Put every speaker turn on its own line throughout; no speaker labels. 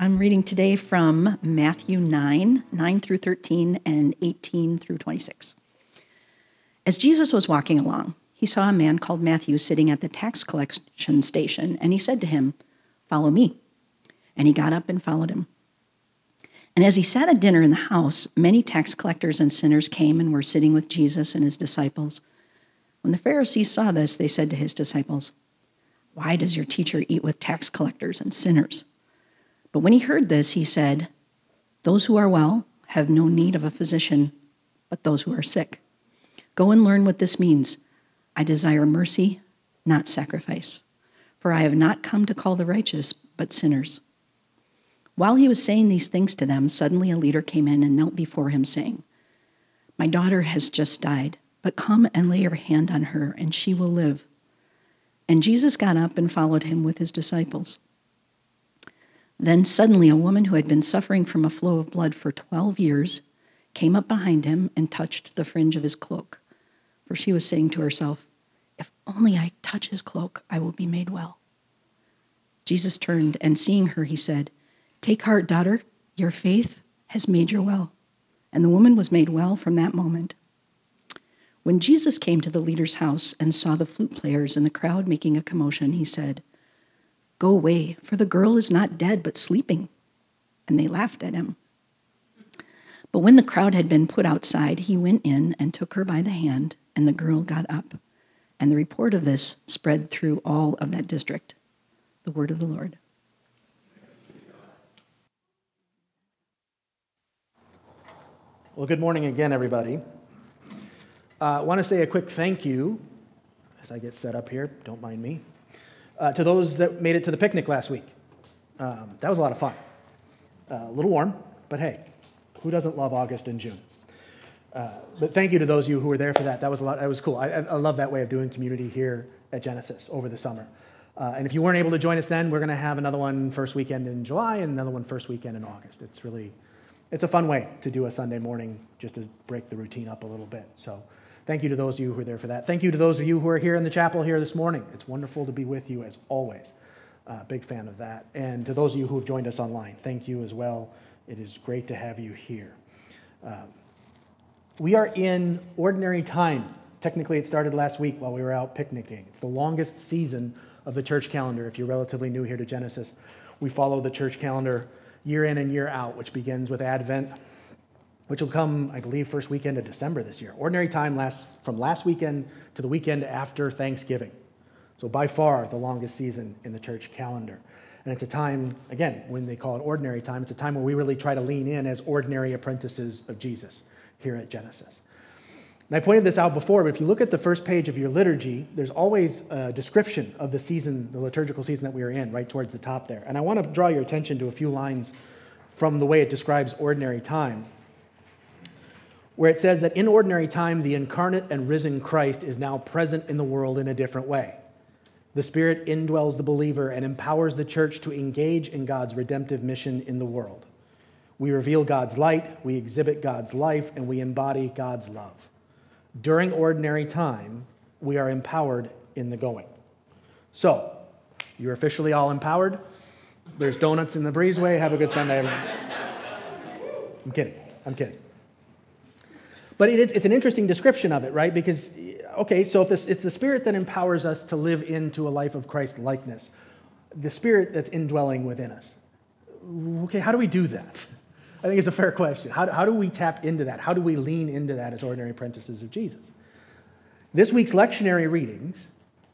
I'm reading today from Matthew 9, 9 through 13, and 18 through 26. As Jesus was walking along, he saw a man called Matthew sitting at the tax collection station, and he said to him, Follow me. And he got up and followed him. And as he sat at dinner in the house, many tax collectors and sinners came and were sitting with Jesus and his disciples. When the Pharisees saw this, they said to his disciples, Why does your teacher eat with tax collectors and sinners? But when he heard this, he said, Those who are well have no need of a physician, but those who are sick. Go and learn what this means. I desire mercy, not sacrifice, for I have not come to call the righteous, but sinners. While he was saying these things to them, suddenly a leader came in and knelt before him, saying, My daughter has just died, but come and lay your hand on her, and she will live. And Jesus got up and followed him with his disciples. Then suddenly a woman who had been suffering from a flow of blood for 12 years came up behind him and touched the fringe of his cloak. For she was saying to herself, If only I touch his cloak, I will be made well. Jesus turned and seeing her, he said, Take heart, daughter, your faith has made you well. And the woman was made well from that moment. When Jesus came to the leader's house and saw the flute players and the crowd making a commotion, he said, Go away, for the girl is not dead, but sleeping. And they laughed at him. But when the crowd had been put outside, he went in and took her by the hand, and the girl got up. And the report of this spread through all of that district. The word of the Lord.
Well, good morning again, everybody. Uh, I want to say a quick thank you as I get set up here, don't mind me, uh, to those that made it to the picnic last week. Um, that was a lot of fun. Uh, a little warm, but hey, who doesn't love August and June? Uh, but thank you to those of you who were there for that. That was a lot. That was cool. I, I love that way of doing community here at Genesis over the summer. Uh, and if you weren't able to join us then, we're going to have another one first weekend in July and another one first weekend in August. It's really, it's a fun way to do a Sunday morning just to break the routine up a little bit. So thank you to those of you who are there for that. Thank you to those of you who are here in the chapel here this morning. It's wonderful to be with you as always. Uh, big fan of that. And to those of you who have joined us online, thank you as well. It is great to have you here. Um, we are in ordinary time. Technically, it started last week while we were out picnicking. It's the longest season of the church calendar if you're relatively new here to Genesis. We follow the church calendar year in and year out, which begins with Advent, which will come, I believe, first weekend of December this year. Ordinary time lasts from last weekend to the weekend after Thanksgiving. So, by far, the longest season in the church calendar. And it's a time, again, when they call it ordinary time, it's a time where we really try to lean in as ordinary apprentices of Jesus here at Genesis. And I pointed this out before, but if you look at the first page of your liturgy, there's always a description of the season, the liturgical season that we are in, right towards the top there. And I want to draw your attention to a few lines from the way it describes ordinary time, where it says that in ordinary time, the incarnate and risen Christ is now present in the world in a different way. The Spirit indwells the believer and empowers the church to engage in God's redemptive mission in the world. We reveal God's light, we exhibit God's life, and we embody God's love. During ordinary time, we are empowered in the going. So, you're officially all empowered. There's donuts in the breezeway. Have a good Sunday, everyone. I'm kidding. I'm kidding. But it is, it's an interesting description of it, right? Because, okay, so if it's the Spirit that empowers us to live into a life of Christ likeness, the Spirit that's indwelling within us. okay, how do we do that? I think it's a fair question. How, how do we tap into that? How do we lean into that as ordinary apprentices of Jesus? This week's lectionary readings,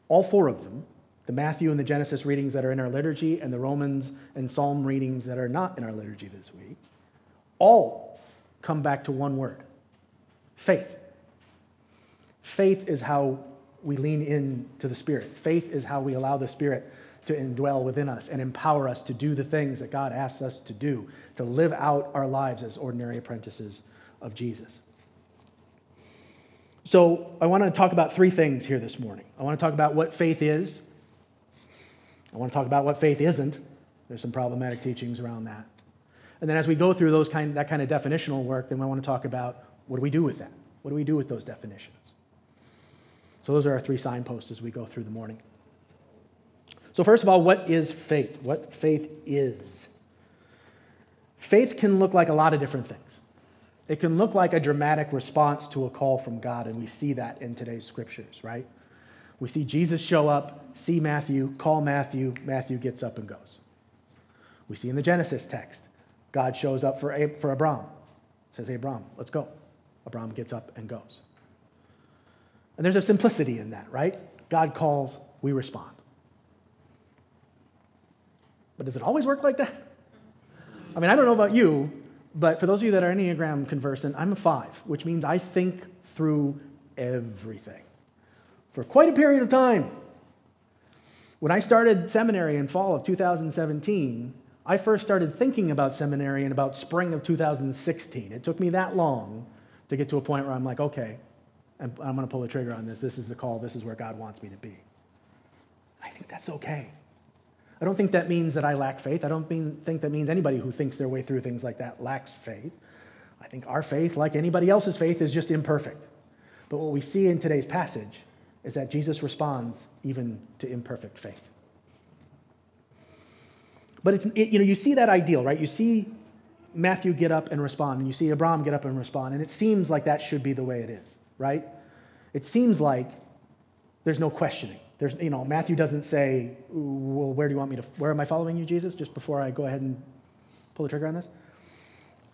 all four of them, the Matthew and the Genesis readings that are in our liturgy, and the Romans and Psalm readings that are not in our liturgy this week, all come back to one word faith. Faith is how we lean into the Spirit. Faith is how we allow the Spirit to indwell within us and empower us to do the things that God asks us to do, to live out our lives as ordinary apprentices of Jesus. So, I want to talk about three things here this morning. I want to talk about what faith is, I want to talk about what faith isn't. There's some problematic teachings around that. And then as we go through those kind, that kind of definitional work, then I want to talk about what do we do with that? What do we do with those definitions? So those are our three signposts as we go through the morning. So, first of all, what is faith? What faith is? Faith can look like a lot of different things. It can look like a dramatic response to a call from God, and we see that in today's scriptures, right? We see Jesus show up, see Matthew, call Matthew, Matthew gets up and goes. We see in the Genesis text, God shows up for, for Abram, says, Abram, let's go. Abram gets up and goes. And there's a simplicity in that, right? God calls, we respond. But does it always work like that? I mean, I don't know about you, but for those of you that are Enneagram conversant, I'm a five, which means I think through everything for quite a period of time. When I started seminary in fall of 2017, I first started thinking about seminary in about spring of 2016. It took me that long to get to a point where I'm like, okay, I'm, I'm going to pull the trigger on this. This is the call. This is where God wants me to be. I think that's okay. I don't think that means that I lack faith. I don't mean, think that means anybody who thinks their way through things like that lacks faith. I think our faith, like anybody else's faith, is just imperfect. But what we see in today's passage is that Jesus responds even to imperfect faith. But it's, it, you know, you see that ideal, right? You see Matthew get up and respond, and you see Abram get up and respond, and it seems like that should be the way it is, right? It seems like there's no questioning. There's, you know, Matthew doesn't say, well, where do you want me to, where am I following you, Jesus, just before I go ahead and pull the trigger on this?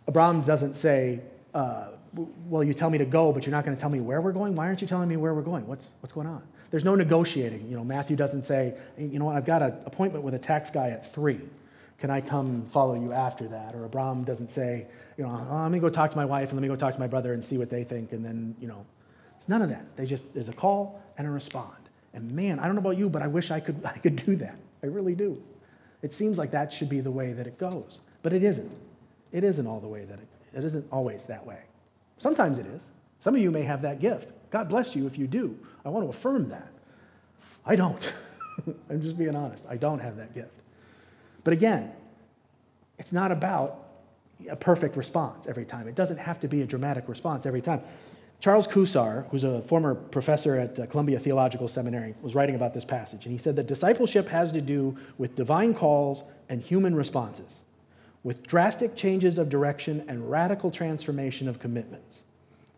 Abram doesn't say, uh, well, you tell me to go, but you're not going to tell me where we're going? Why aren't you telling me where we're going? What's, what's going on? There's no negotiating. You know, Matthew doesn't say, you know what, I've got an appointment with a tax guy at 3. Can I come follow you after that? Or Abram doesn't say, you know, oh, let me go talk to my wife and let me go talk to my brother and see what they think. And then, you know, it's none of that. They just, there's a call and a respond. And man, I don't know about you, but I wish I could, I could do that. I really do. It seems like that should be the way that it goes. But it isn't. It isn't all the way that it, it isn't always that way. Sometimes it is. Some of you may have that gift. God bless you if you do. I want to affirm that. I don't. I'm just being honest. I don't have that gift. But again, it's not about a perfect response every time. It doesn't have to be a dramatic response every time. Charles Cousar, who's a former professor at uh, Columbia Theological Seminary, was writing about this passage, and he said that discipleship has to do with divine calls and human responses with drastic changes of direction and radical transformation of commitments.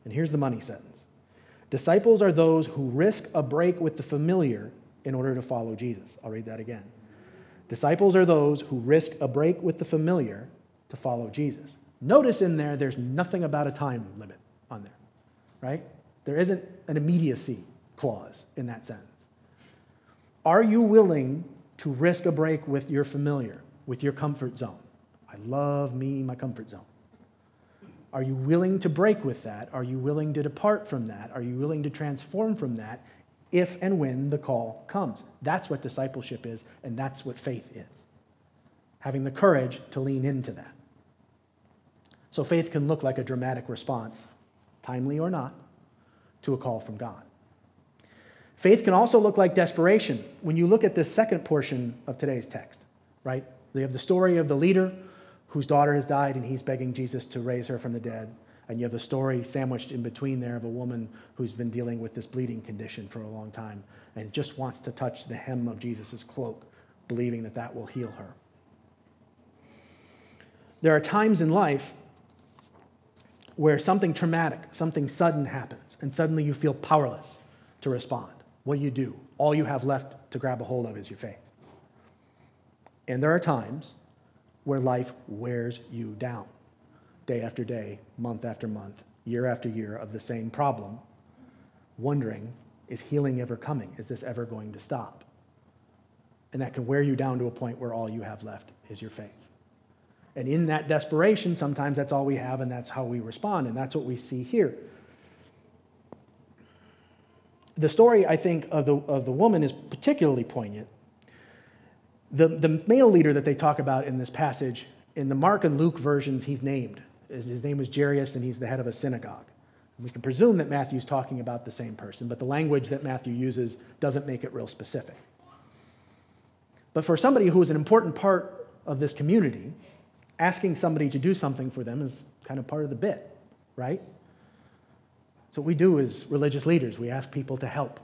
And here's the money sentence Disciples are those who risk a break with the familiar in order to follow Jesus. I'll read that again. Disciples are those who risk a break with the familiar to follow Jesus. Notice in there, there's nothing about a time limit on there, right? There isn't an immediacy clause in that sentence. Are you willing to risk a break with your familiar, with your comfort zone? I love me, my comfort zone. Are you willing to break with that? Are you willing to depart from that? Are you willing to transform from that if and when the call comes? That's what discipleship is, and that's what faith is. Having the courage to lean into that. So faith can look like a dramatic response, timely or not, to a call from God. Faith can also look like desperation when you look at this second portion of today's text, right? We have the story of the leader whose daughter has died and he's begging Jesus to raise her from the dead. And you have a story sandwiched in between there of a woman who's been dealing with this bleeding condition for a long time and just wants to touch the hem of Jesus' cloak, believing that that will heal her. There are times in life where something traumatic, something sudden happens, and suddenly you feel powerless to respond. What do you do? All you have left to grab a hold of is your faith. And there are times where life wears you down day after day, month after month, year after year of the same problem, wondering, is healing ever coming? Is this ever going to stop? And that can wear you down to a point where all you have left is your faith. And in that desperation, sometimes that's all we have, and that's how we respond. And that's what we see here. The story, I think, of the, of the woman is particularly poignant. The, the male leader that they talk about in this passage, in the Mark and Luke versions, he's named. His name was Jairus, and he's the head of a synagogue. We can presume that Matthew's talking about the same person, but the language that Matthew uses doesn't make it real specific. But for somebody who is an important part of this community, asking somebody to do something for them is kind of part of the bit, right? So, what we do as religious leaders, we ask people to help.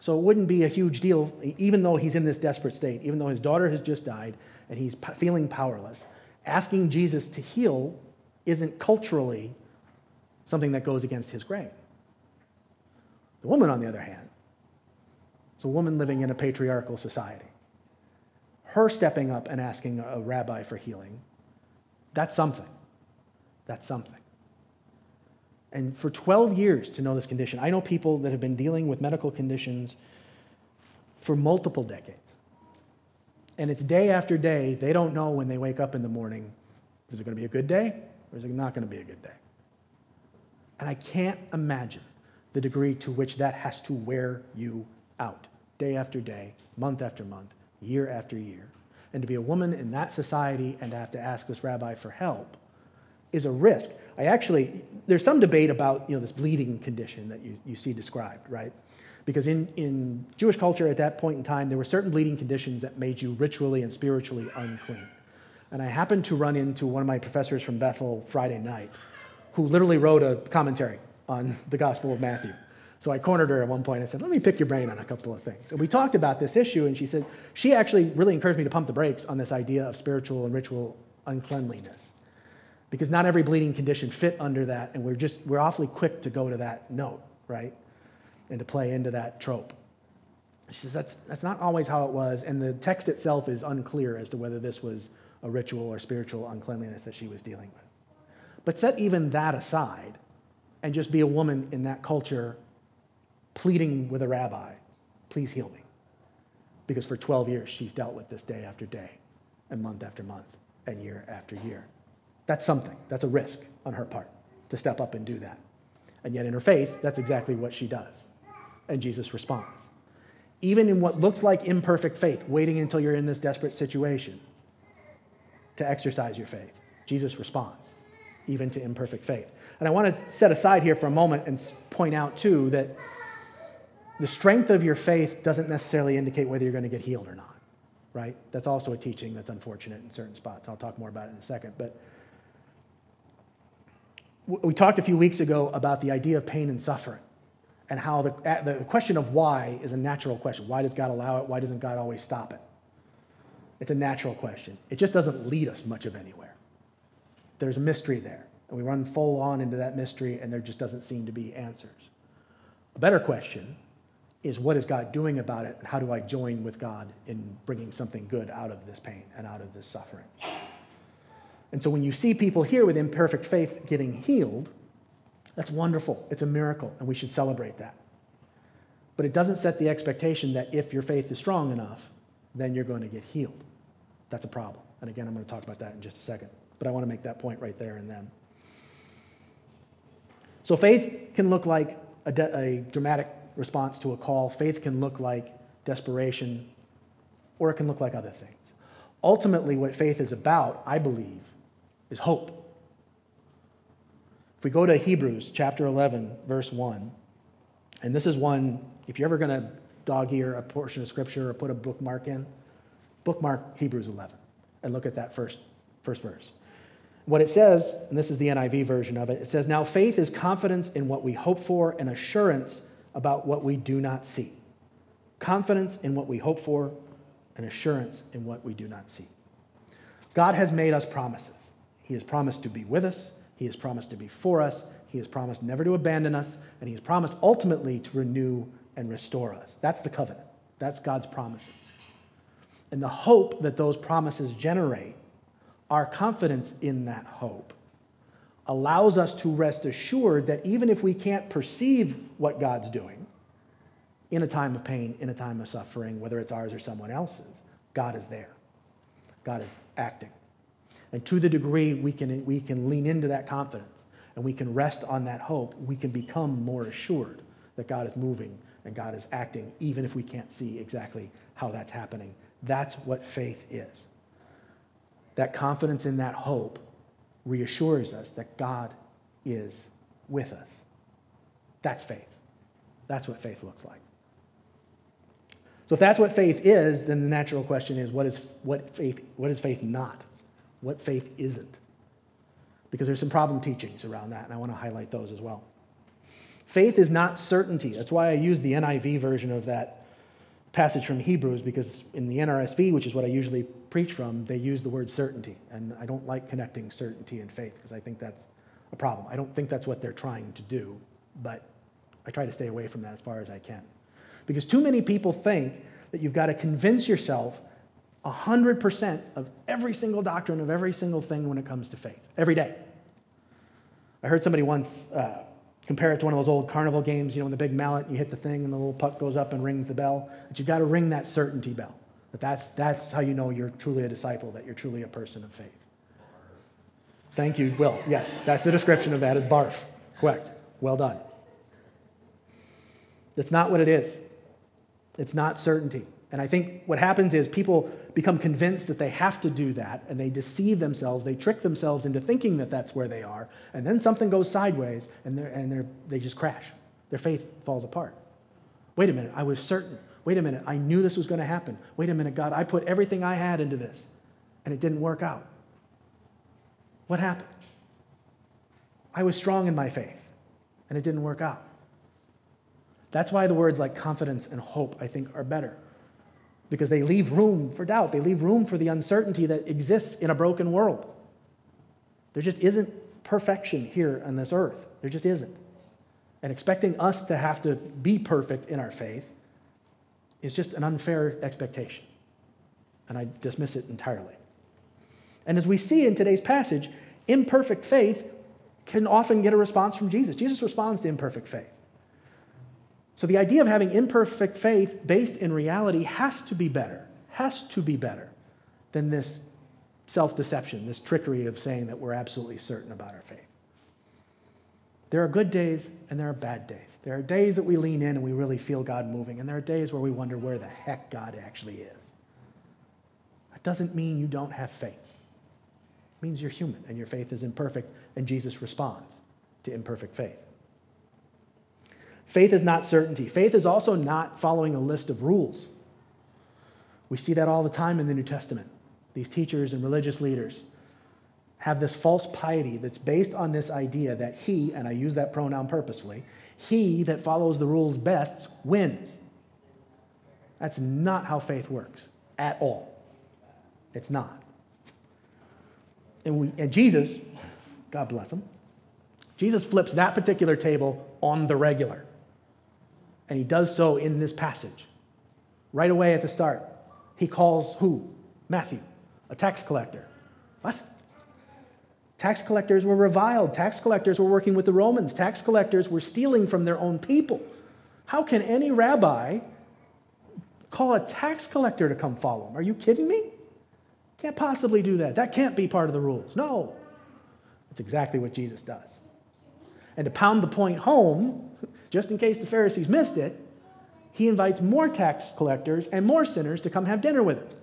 So, it wouldn't be a huge deal, even though he's in this desperate state, even though his daughter has just died and he's feeling powerless. Asking Jesus to heal isn't culturally something that goes against his grain. The woman, on the other hand, is a woman living in a patriarchal society her stepping up and asking a rabbi for healing, that's something. That's something. And for 12 years to know this condition, I know people that have been dealing with medical conditions for multiple decades. And it's day after day, they don't know when they wake up in the morning is it going to be a good day or is it not going to be a good day? And I can't imagine the degree to which that has to wear you out day after day, month after month, year after year. And to be a woman in that society and to have to ask this rabbi for help is a risk. I actually, there's some debate about you know, this bleeding condition that you, you see described, right? Because in, in Jewish culture at that point in time, there were certain bleeding conditions that made you ritually and spiritually unclean. And I happened to run into one of my professors from Bethel Friday night who literally wrote a commentary on the Gospel of Matthew. So I cornered her at one point and said, Let me pick your brain on a couple of things. And we talked about this issue, and she said, She actually really encouraged me to pump the brakes on this idea of spiritual and ritual uncleanliness. Because not every bleeding condition fit under that, and we're just, we're awfully quick to go to that note, right? And to play into that trope. She says, that's, that's not always how it was, and the text itself is unclear as to whether this was a ritual or spiritual uncleanliness that she was dealing with. But set even that aside and just be a woman in that culture pleading with a rabbi, please heal me. Because for 12 years, she's dealt with this day after day, and month after month, and year after year. That's something. That's a risk on her part to step up and do that. And yet, in her faith, that's exactly what she does. And Jesus responds. Even in what looks like imperfect faith, waiting until you're in this desperate situation to exercise your faith, Jesus responds, even to imperfect faith. And I want to set aside here for a moment and point out, too, that the strength of your faith doesn't necessarily indicate whether you're going to get healed or not, right? That's also a teaching that's unfortunate in certain spots. I'll talk more about it in a second. But we talked a few weeks ago about the idea of pain and suffering and how the, the question of why is a natural question. Why does God allow it? Why doesn't God always stop it? It's a natural question. It just doesn't lead us much of anywhere. There's a mystery there. And we run full on into that mystery, and there just doesn't seem to be answers. A better question is what is God doing about it, and how do I join with God in bringing something good out of this pain and out of this suffering? And so when you see people here with imperfect faith getting healed, that's wonderful. It's a miracle, and we should celebrate that. But it doesn't set the expectation that if your faith is strong enough, then you're going to get healed. That's a problem. And again, I'm going to talk about that in just a second. But I want to make that point right there and then. So faith can look like a, de- a dramatic response to a call. Faith can look like desperation, or it can look like other things. Ultimately, what faith is about, I believe, is hope. If we go to Hebrews chapter 11, verse 1, and this is one, if you're ever going to dog ear a portion of scripture or put a bookmark in, bookmark Hebrews 11 and look at that first, first verse. What it says, and this is the NIV version of it, it says, Now faith is confidence in what we hope for and assurance about what we do not see. Confidence in what we hope for and assurance in what we do not see. God has made us promises. He has promised to be with us, He has promised to be for us, He has promised never to abandon us, and He has promised ultimately to renew and restore us. That's the covenant. That's God's promises. and the hope that those promises generate, our confidence in that hope allows us to rest assured that even if we can't perceive what God's doing in a time of pain, in a time of suffering, whether it's ours or someone else's, God is there. God is acting. And to the degree we can, we can lean into that confidence and we can rest on that hope, we can become more assured that God is moving and God is acting, even if we can't see exactly how that's happening. That's what faith is. That confidence in that hope reassures us that God is with us. That's faith. That's what faith looks like. So if that's what faith is, then the natural question is what is what faith what is faith not? What faith isn't? Because there's some problem teachings around that, and I want to highlight those as well. Faith is not certainty. That's why I use the NIV version of that passage from Hebrews, because in the NRSV, which is what I usually preach from, they use the word certainty. And I don't like connecting certainty and faith because I think that's a problem. I don't think that's what they're trying to do, but I try to stay away from that as far as I can. Because too many people think that you've got to convince yourself 100% of every single doctrine, of every single thing when it comes to faith, every day. I heard somebody once uh, compare it to one of those old carnival games, you know, in the big mallet, you hit the thing and the little puck goes up and rings the bell. That you've got to ring that certainty bell. That that's, that's how you know you're truly a disciple, that you're truly a person of faith. Thank you, Will. Yes, that's the description of that is barf. Correct. Well done. That's not what it is. It's not certainty. And I think what happens is people become convinced that they have to do that and they deceive themselves, they trick themselves into thinking that that's where they are, and then something goes sideways and, they're, and they're, they just crash. Their faith falls apart. Wait a minute, I was certain. Wait a minute, I knew this was going to happen. Wait a minute, God, I put everything I had into this and it didn't work out. What happened? I was strong in my faith and it didn't work out. That's why the words like confidence and hope, I think, are better because they leave room for doubt. They leave room for the uncertainty that exists in a broken world. There just isn't perfection here on this earth. There just isn't. And expecting us to have to be perfect in our faith is just an unfair expectation. And I dismiss it entirely. And as we see in today's passage, imperfect faith can often get a response from Jesus. Jesus responds to imperfect faith. So the idea of having imperfect faith based in reality has to be better, has to be better than this self deception, this trickery of saying that we're absolutely certain about our faith. There are good days and there are bad days. There are days that we lean in and we really feel God moving, and there are days where we wonder where the heck God actually is. That doesn't mean you don't have faith. It means you're human and your faith is imperfect, and Jesus responds to imperfect faith. Faith is not certainty. Faith is also not following a list of rules. We see that all the time in the New Testament. These teachers and religious leaders have this false piety that's based on this idea that he, and I use that pronoun purposefully, he that follows the rules best wins. That's not how faith works at all. It's not. And, we, and Jesus, God bless him, Jesus flips that particular table on the regular. And he does so in this passage. Right away at the start, he calls who? Matthew, a tax collector. What? Tax collectors were reviled. Tax collectors were working with the Romans. Tax collectors were stealing from their own people. How can any rabbi call a tax collector to come follow him? Are you kidding me? Can't possibly do that. That can't be part of the rules. No. That's exactly what Jesus does. And to pound the point home, just in case the Pharisees missed it, he invites more tax collectors and more sinners to come have dinner with him.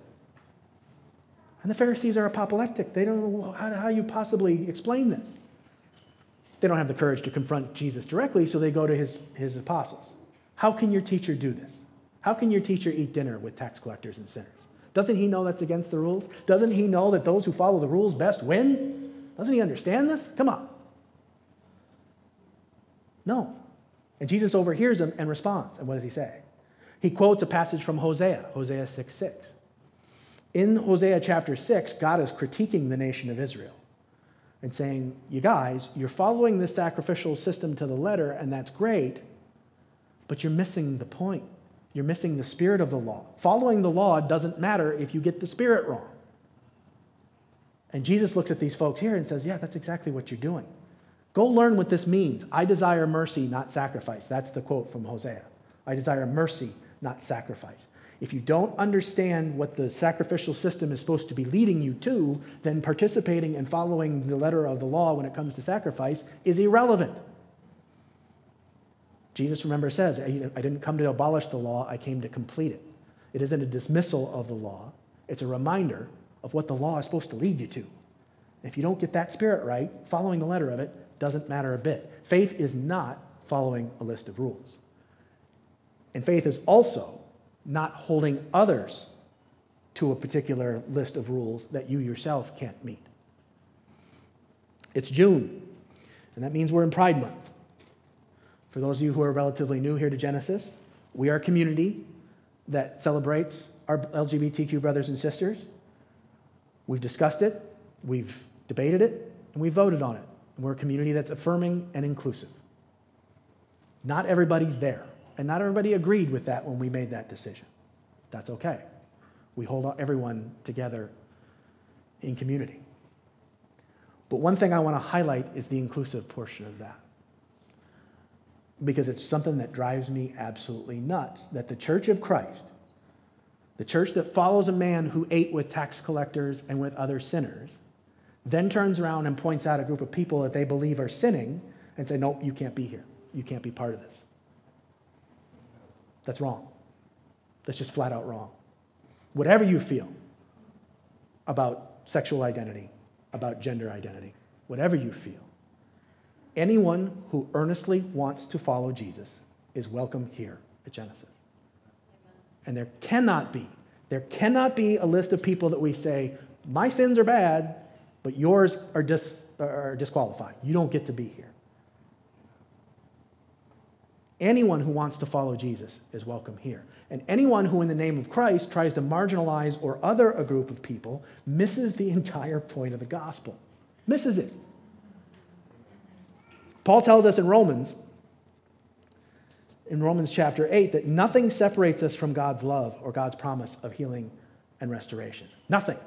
And the Pharisees are apoplectic. They don't know how, how you possibly explain this. They don't have the courage to confront Jesus directly, so they go to his, his apostles. How can your teacher do this? How can your teacher eat dinner with tax collectors and sinners? Doesn't he know that's against the rules? Doesn't he know that those who follow the rules best win? Doesn't he understand this? Come on. No. And Jesus overhears him and responds. And what does he say? He quotes a passage from Hosea, Hosea 6 6. In Hosea chapter 6, God is critiquing the nation of Israel and saying, You guys, you're following this sacrificial system to the letter, and that's great, but you're missing the point. You're missing the spirit of the law. Following the law doesn't matter if you get the spirit wrong. And Jesus looks at these folks here and says, Yeah, that's exactly what you're doing. Go learn what this means. I desire mercy, not sacrifice. That's the quote from Hosea. I desire mercy, not sacrifice. If you don't understand what the sacrificial system is supposed to be leading you to, then participating and following the letter of the law when it comes to sacrifice is irrelevant. Jesus, remember, says, I didn't come to abolish the law, I came to complete it. It isn't a dismissal of the law, it's a reminder of what the law is supposed to lead you to. If you don't get that spirit right, following the letter of it doesn't matter a bit. Faith is not following a list of rules. And faith is also not holding others to a particular list of rules that you yourself can't meet. It's June, and that means we're in Pride Month. For those of you who are relatively new here to Genesis, we are a community that celebrates our LGBTQ brothers and sisters. We've discussed it, we've debated it, and we voted on it. We're a community that's affirming and inclusive. Not everybody's there, and not everybody agreed with that when we made that decision. That's okay. We hold everyone together in community. But one thing I want to highlight is the inclusive portion of that because it's something that drives me absolutely nuts that the church of Christ, the church that follows a man who ate with tax collectors and with other sinners, then turns around and points out a group of people that they believe are sinning and say, Nope, you can't be here. You can't be part of this. That's wrong. That's just flat out wrong. Whatever you feel about sexual identity, about gender identity, whatever you feel, Anyone who earnestly wants to follow Jesus is welcome here at Genesis. And there cannot be, there cannot be a list of people that we say, my sins are bad, but yours are, dis, are disqualified. You don't get to be here. Anyone who wants to follow Jesus is welcome here. And anyone who, in the name of Christ, tries to marginalize or other a group of people misses the entire point of the gospel. Misses it. Paul tells us in Romans, in Romans chapter 8, that nothing separates us from God's love or God's promise of healing and restoration. Nothing.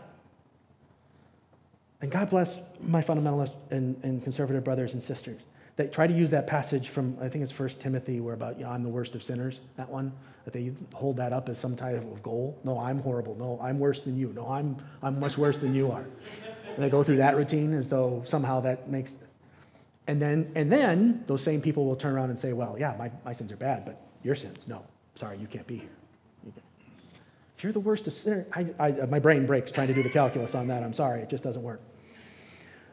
And God bless my fundamentalist and, and conservative brothers and sisters that try to use that passage from, I think it's First Timothy, where about, you know, I'm the worst of sinners, that one, that they hold that up as some type of goal. No, I'm horrible. No, I'm worse than you. No, I'm, I'm much worse than you are. And they go through that routine as though somehow that makes and then, and then those same people will turn around and say, well, yeah, my, my sins are bad, but your sins, no. Sorry, you can't be here. If you're the worst of sinners, I, I, my brain breaks trying to do the calculus on that. I'm sorry, it just doesn't work.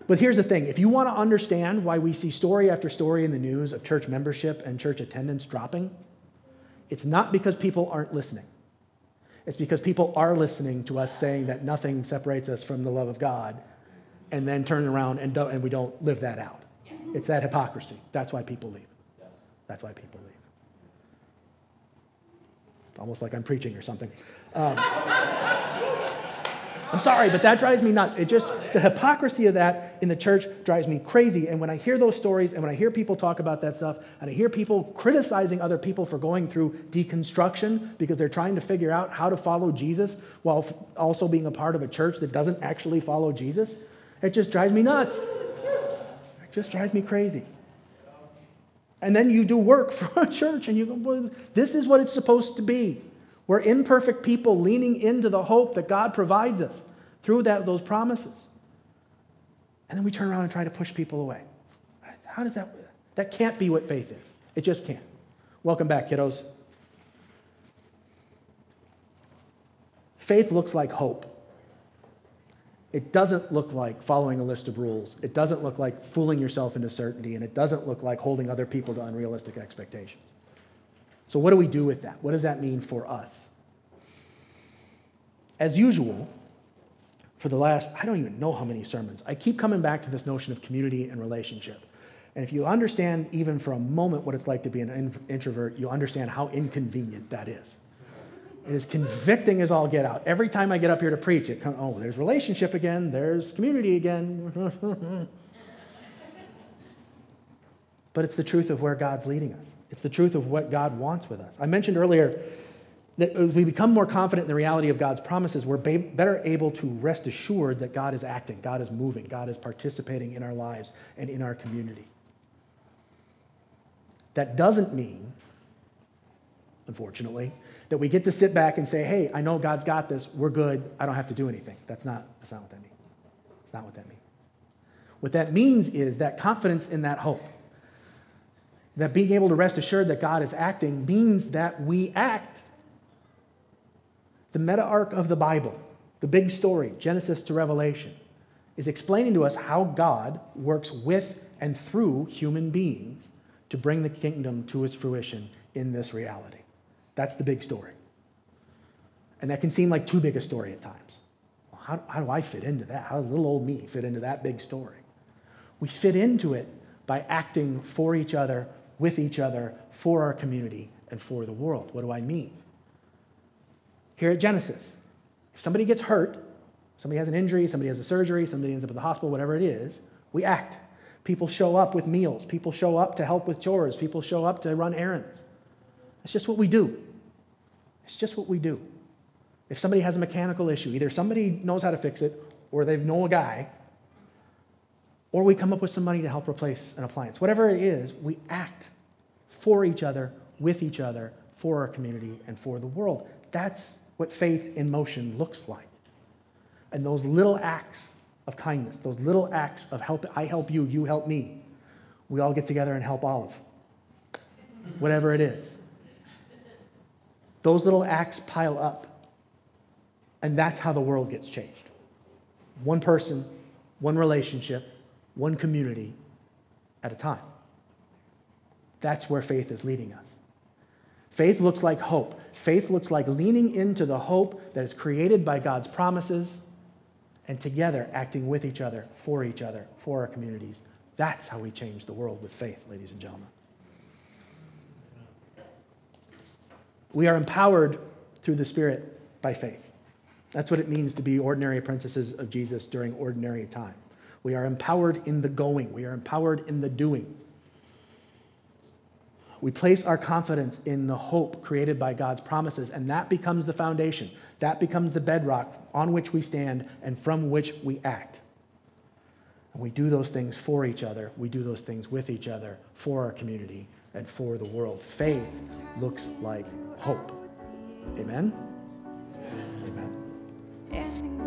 But here's the thing if you want to understand why we see story after story in the news of church membership and church attendance dropping, it's not because people aren't listening. It's because people are listening to us saying that nothing separates us from the love of God and then turn around and, and we don't live that out. It's that hypocrisy. That's why people leave. That's why people leave. It's Almost like I'm preaching or something. Um, I'm sorry, but that drives me nuts. It just, the hypocrisy of that in the church drives me crazy. And when I hear those stories and when I hear people talk about that stuff and I hear people criticizing other people for going through deconstruction because they're trying to figure out how to follow Jesus while also being a part of a church that doesn't actually follow Jesus, it just drives me nuts It just drives me crazy. And then you do work for a church and you go, well, this is what it's supposed to be. We're imperfect people leaning into the hope that God provides us through that, those promises. And then we turn around and try to push people away. How does that, that can't be what faith is. It just can't. Welcome back, kiddos. Faith looks like hope. It doesn't look like following a list of rules. It doesn't look like fooling yourself into certainty, and it doesn't look like holding other people to unrealistic expectations. So, what do we do with that? What does that mean for us? As usual, for the last, I don't even know how many sermons, I keep coming back to this notion of community and relationship. And if you understand even for a moment what it's like to be an introvert, you understand how inconvenient that is. It is convicting as all get out. Every time I get up here to preach, it comes, oh, there's relationship again, there's community again. but it's the truth of where God's leading us. It's the truth of what God wants with us. I mentioned earlier that as we become more confident in the reality of God's promises, we're better able to rest assured that God is acting, God is moving, God is participating in our lives and in our community. That doesn't mean, unfortunately, that we get to sit back and say, hey, I know God's got this, we're good, I don't have to do anything. That's not, that's not what that means. That's not what that means. What that means is that confidence in that hope, that being able to rest assured that God is acting, means that we act. The meta arc of the Bible, the big story, Genesis to Revelation, is explaining to us how God works with and through human beings to bring the kingdom to its fruition in this reality. That's the big story. And that can seem like too big a story at times. Well, how, how do I fit into that? How does little old me fit into that big story? We fit into it by acting for each other, with each other, for our community, and for the world. What do I mean? Here at Genesis, if somebody gets hurt, somebody has an injury, somebody has a surgery, somebody ends up in the hospital, whatever it is, we act. People show up with meals, people show up to help with chores, people show up to run errands. That's just what we do. It's just what we do. If somebody has a mechanical issue, either somebody knows how to fix it or they know a guy, or we come up with some money to help replace an appliance. Whatever it is, we act for each other, with each other, for our community, and for the world. That's what faith in motion looks like. And those little acts of kindness, those little acts of help, I help you, you help me, we all get together and help Olive. Whatever it is. Those little acts pile up. And that's how the world gets changed. One person, one relationship, one community at a time. That's where faith is leading us. Faith looks like hope. Faith looks like leaning into the hope that is created by God's promises and together acting with each other, for each other, for our communities. That's how we change the world with faith, ladies and gentlemen. We are empowered through the Spirit by faith. That's what it means to be ordinary apprentices of Jesus during ordinary time. We are empowered in the going, we are empowered in the doing. We place our confidence in the hope created by God's promises, and that becomes the foundation. That becomes the bedrock on which we stand and from which we act. And we do those things for each other, we do those things with each other, for our community, and for the world. Faith looks like hope. Amen? Amen.
Endings